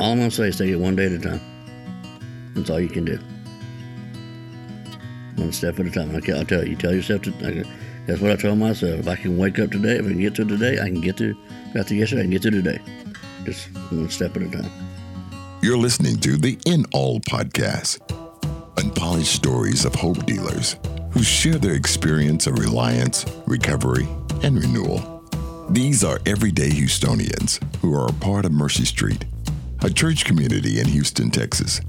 All I'm gonna say is take it one day at a time. That's all you can do. One step at a time. I will tell you, you tell yourself to. That's what I told myself. If I can wake up today, if I can get to today, I can get to. Got to yesterday, I can get to today. Just one step at a time. You're listening to the In All podcast, unpolished stories of hope dealers who share their experience of reliance, recovery, and renewal. These are everyday Houstonians who are a part of Mercy Street, a church community in Houston, Texas.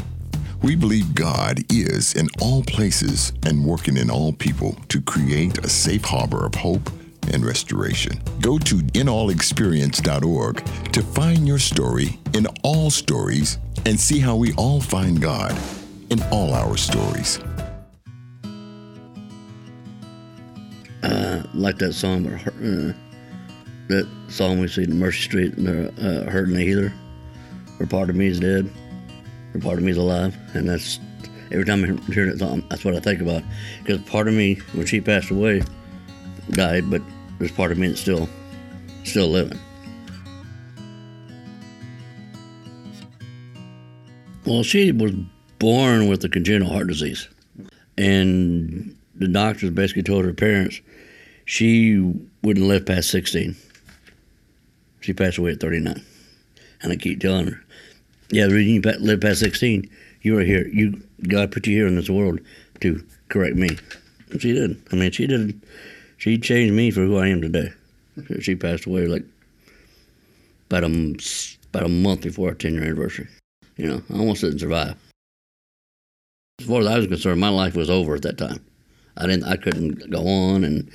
We believe God is in all places and working in all people to create a safe harbor of hope and restoration. Go to inallexperience.org to find your story in all stories and see how we all find God in all our stories. Uh, like that song, uh, that song we see in Mercy Street, uh, Hurting the Healer, where part of me is dead, or part of me is alive. And that's every time I hear that song, that's what I think about. Because part of me, when she passed away, died, but there's part of me that's still still living. Well, she was born with a congenital heart disease, and the doctors basically told her parents she wouldn't live past 16. She passed away at 39, and I keep telling her, "Yeah, the reason you live past 16, you are here. You God put you here in this world to correct me." And she did. I mean, she did she changed me for who I am today. She passed away like about a, about a month before our 10 year anniversary. You know, I almost didn't survive. As far as I was concerned, my life was over at that time. I didn't, I couldn't go on, and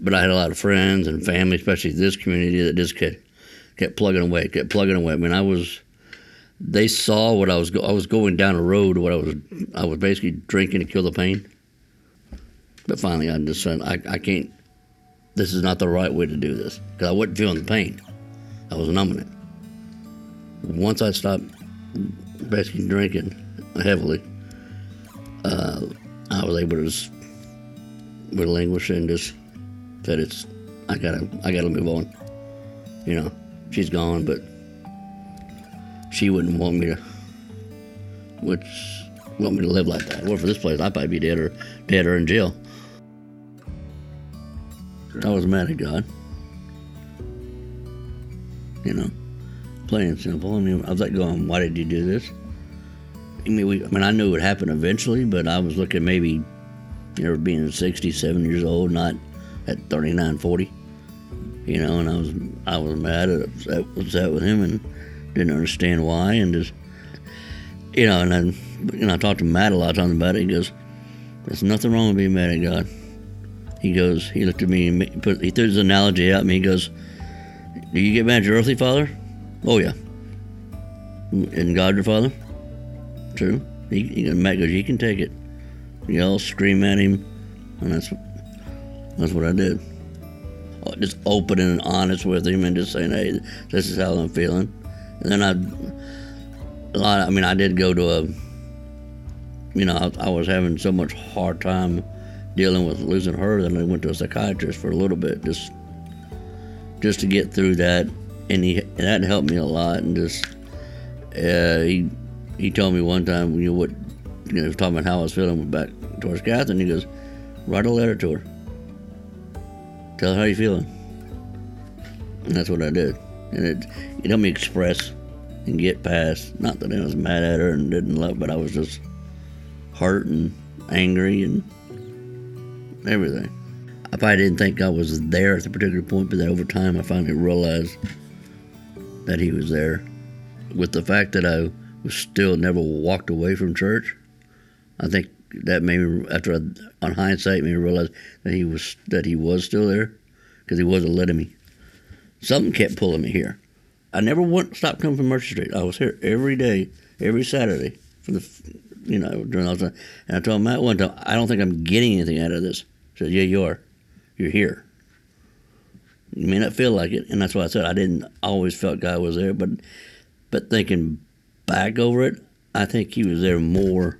but I had a lot of friends and family, especially this community, that just kept kept plugging away, kept plugging away. I mean, I was. They saw what I was. Go- I was going down a road. What I was. I was basically drinking to kill the pain. But finally, I decided I, I can't this is not the right way to do this because I wasn't feeling the pain. I was numbing it. Once I stopped basically drinking heavily, uh, I was able to just relinquish and just said it's I gotta I gotta move on. You know, she's gone, but she wouldn't want me to which want me to live like that. Well for this place I'd probably be dead or dead or in jail. I was mad at God. You know, plain and simple. I mean, I was like going, why did you do this? I mean, we, I mean, I knew it would happen eventually, but I was looking maybe, you know, being 67 years old, not at 39, 40. You know, and I was I was mad at upset, upset with him and didn't understand why, and just, you know, and then, you know, I talked to Matt a lot of times about it. He goes, "There's nothing wrong with being mad at God." He goes, he looked at me and put, he threw his analogy at me. He goes, Do you get mad at your earthly father? Oh, yeah. And God your father? True. He, he Matt goes, You can take it. Yell, scream at him. And that's, that's what I did. Just open and honest with him and just saying, Hey, this is how I'm feeling. And then I, a lot, I mean, I did go to a, you know, I, I was having so much hard time dealing with losing her, then I went to a psychiatrist for a little bit, just just to get through that, and he that helped me a lot. And just uh, he he told me one time, you know what, you know, talking about how I was feeling back towards Catherine. He goes, write a letter to her, tell her how you're feeling, and that's what I did. And it it helped me express and get past. Not that I was mad at her and didn't love, but I was just hurt and angry and everything. I probably didn't think I was there at the particular point, but then over time I finally realized that he was there. With the fact that I was still never walked away from church, I think that made me, after I, on hindsight, made me realize that he was that he was still there because he wasn't letting me. Something kept pulling me here. I never went stopped coming from Mercy Street. I was here every day, every Saturday for the, you know, during all time. And I told Matt one time, I don't think I'm getting anything out of this He said, Yeah, you are. You're here. You may not feel like it, and that's why I said I didn't always felt God was there, but but thinking back over it, I think He was there more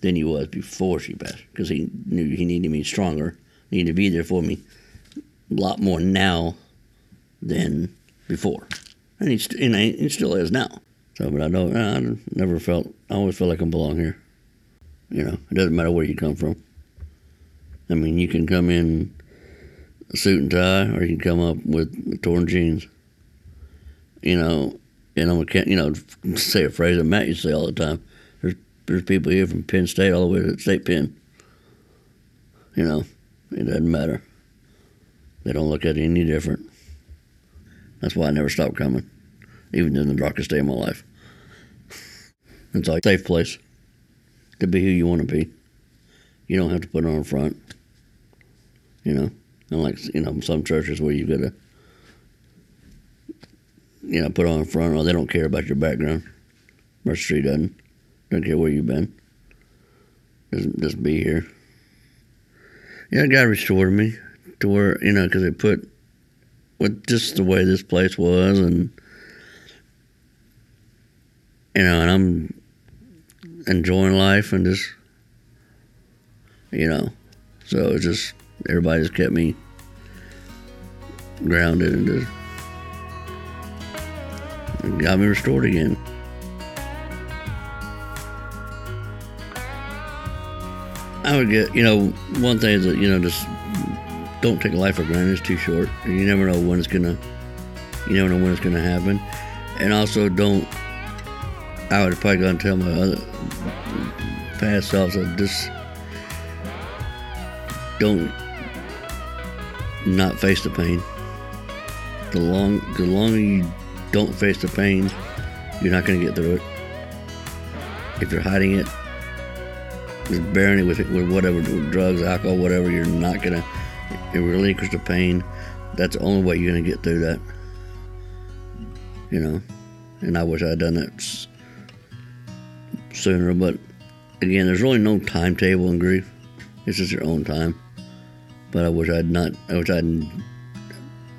than He was before she passed, because He knew He needed me stronger, needed to be there for me a lot more now than before, and He, st- and he still is now. So, but I don't. I never felt. I always felt like I belong here. You know, it doesn't matter where you come from. I mean, you can come in a suit and tie, or you can come up with torn jeans. You know, and I'm a you know say a phrase that Matt used to say all the time. There's people here from Penn State all the way to State Pen. You know, it doesn't matter. They don't look at it any different. That's why I never stopped coming, even in the darkest day of my life. It's like a safe place to be who you want to be. You don't have to put on a front. You know, unlike you know some churches where you've got to you know put on a front, or they don't care about your background. Mercy Street doesn't. Don't care where you've been. Just just be here. Yeah, God restored me to where you know because they put with just the way this place was and you know and I'm enjoying life and just you know so it's just everybody just kept me grounded and just got me restored again. I would get, you know, one thing is that, you know, just don't take life for granted. It's too short. You never know when it's gonna, you never know when it's gonna happen. And also don't, I would probably go and tell my other past selves that just don't not face the pain. The long, the longer you don't face the pain, you're not going to get through it. If you're hiding it, just bearing it with, with whatever with drugs, alcohol, whatever, you're not to relinquish the pain. That's the only way you're to get through that. You know, and I wish I had done that sooner. But again, there's really no timetable in grief. It's just your own time. But I wish I'd not. I wish I'd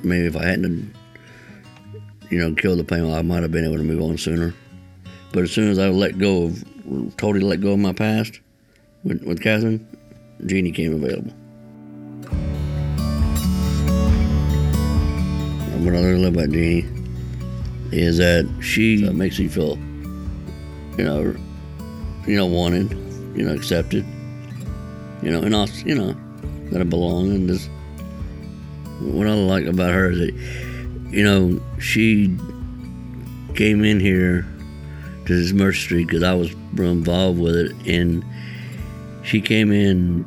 maybe if I hadn't, you know, killed the pain, I might have been able to move on sooner. But as soon as I let go of, totally let go of my past with, with Catherine, Jeannie came available. What I really love about Jeannie is that she makes me feel, you know, you know, wanted, you know, accepted, you know, and also, you know, that I belong and this what I like about her is that you know she came in here to this Mercy Street because I was involved with it and she came in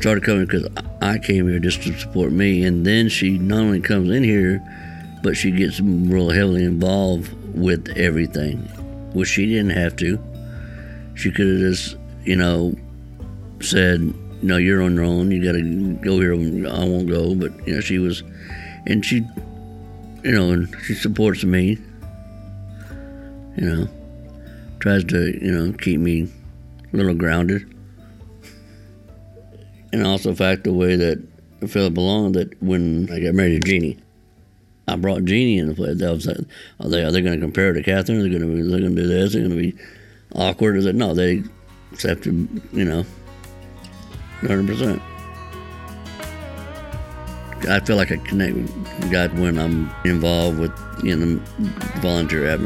started coming because I came here just to support me and then she not only comes in here but she gets real heavily involved with everything which she didn't have to she could have just you know said no, you're on your own. You got to go here. I won't go. But, you know, she was, and she, you know, and she supports me, you know, tries to, you know, keep me a little grounded. And also the fact the way that I felt belonged that when I got married to Jeannie, I brought Jeannie in the play. That was, are they, are they going to compare to Catherine? Are they going to, they're going to do this? They're going to be awkward? Is it? No, they accepted, you know, 100%. I feel like I connect with God when I'm involved with you know volunteer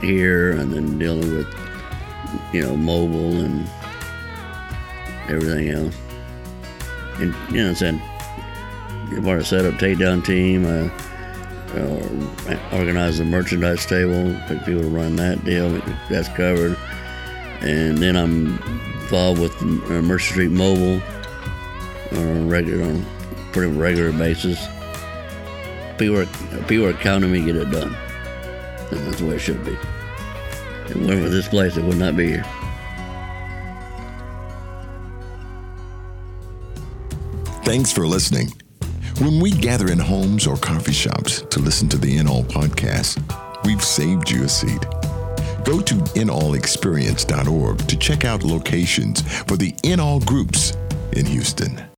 here and then dealing with you know mobile and everything else. And you know, I said part of setup takedown team. Uh, uh, organize the merchandise table, pick people to run that deal. That's covered. And then I'm involved with uh, Mercy Street Mobile on a regular, on a pretty regular basis. People are, people are counting me get it done. And that's the way it should be. And weren't for this place, it would not be here. Thanks for listening. When we gather in homes or coffee shops to listen to the In All podcast, we've saved you a seat. Go to inallexperience.org to check out locations for the In All groups in Houston.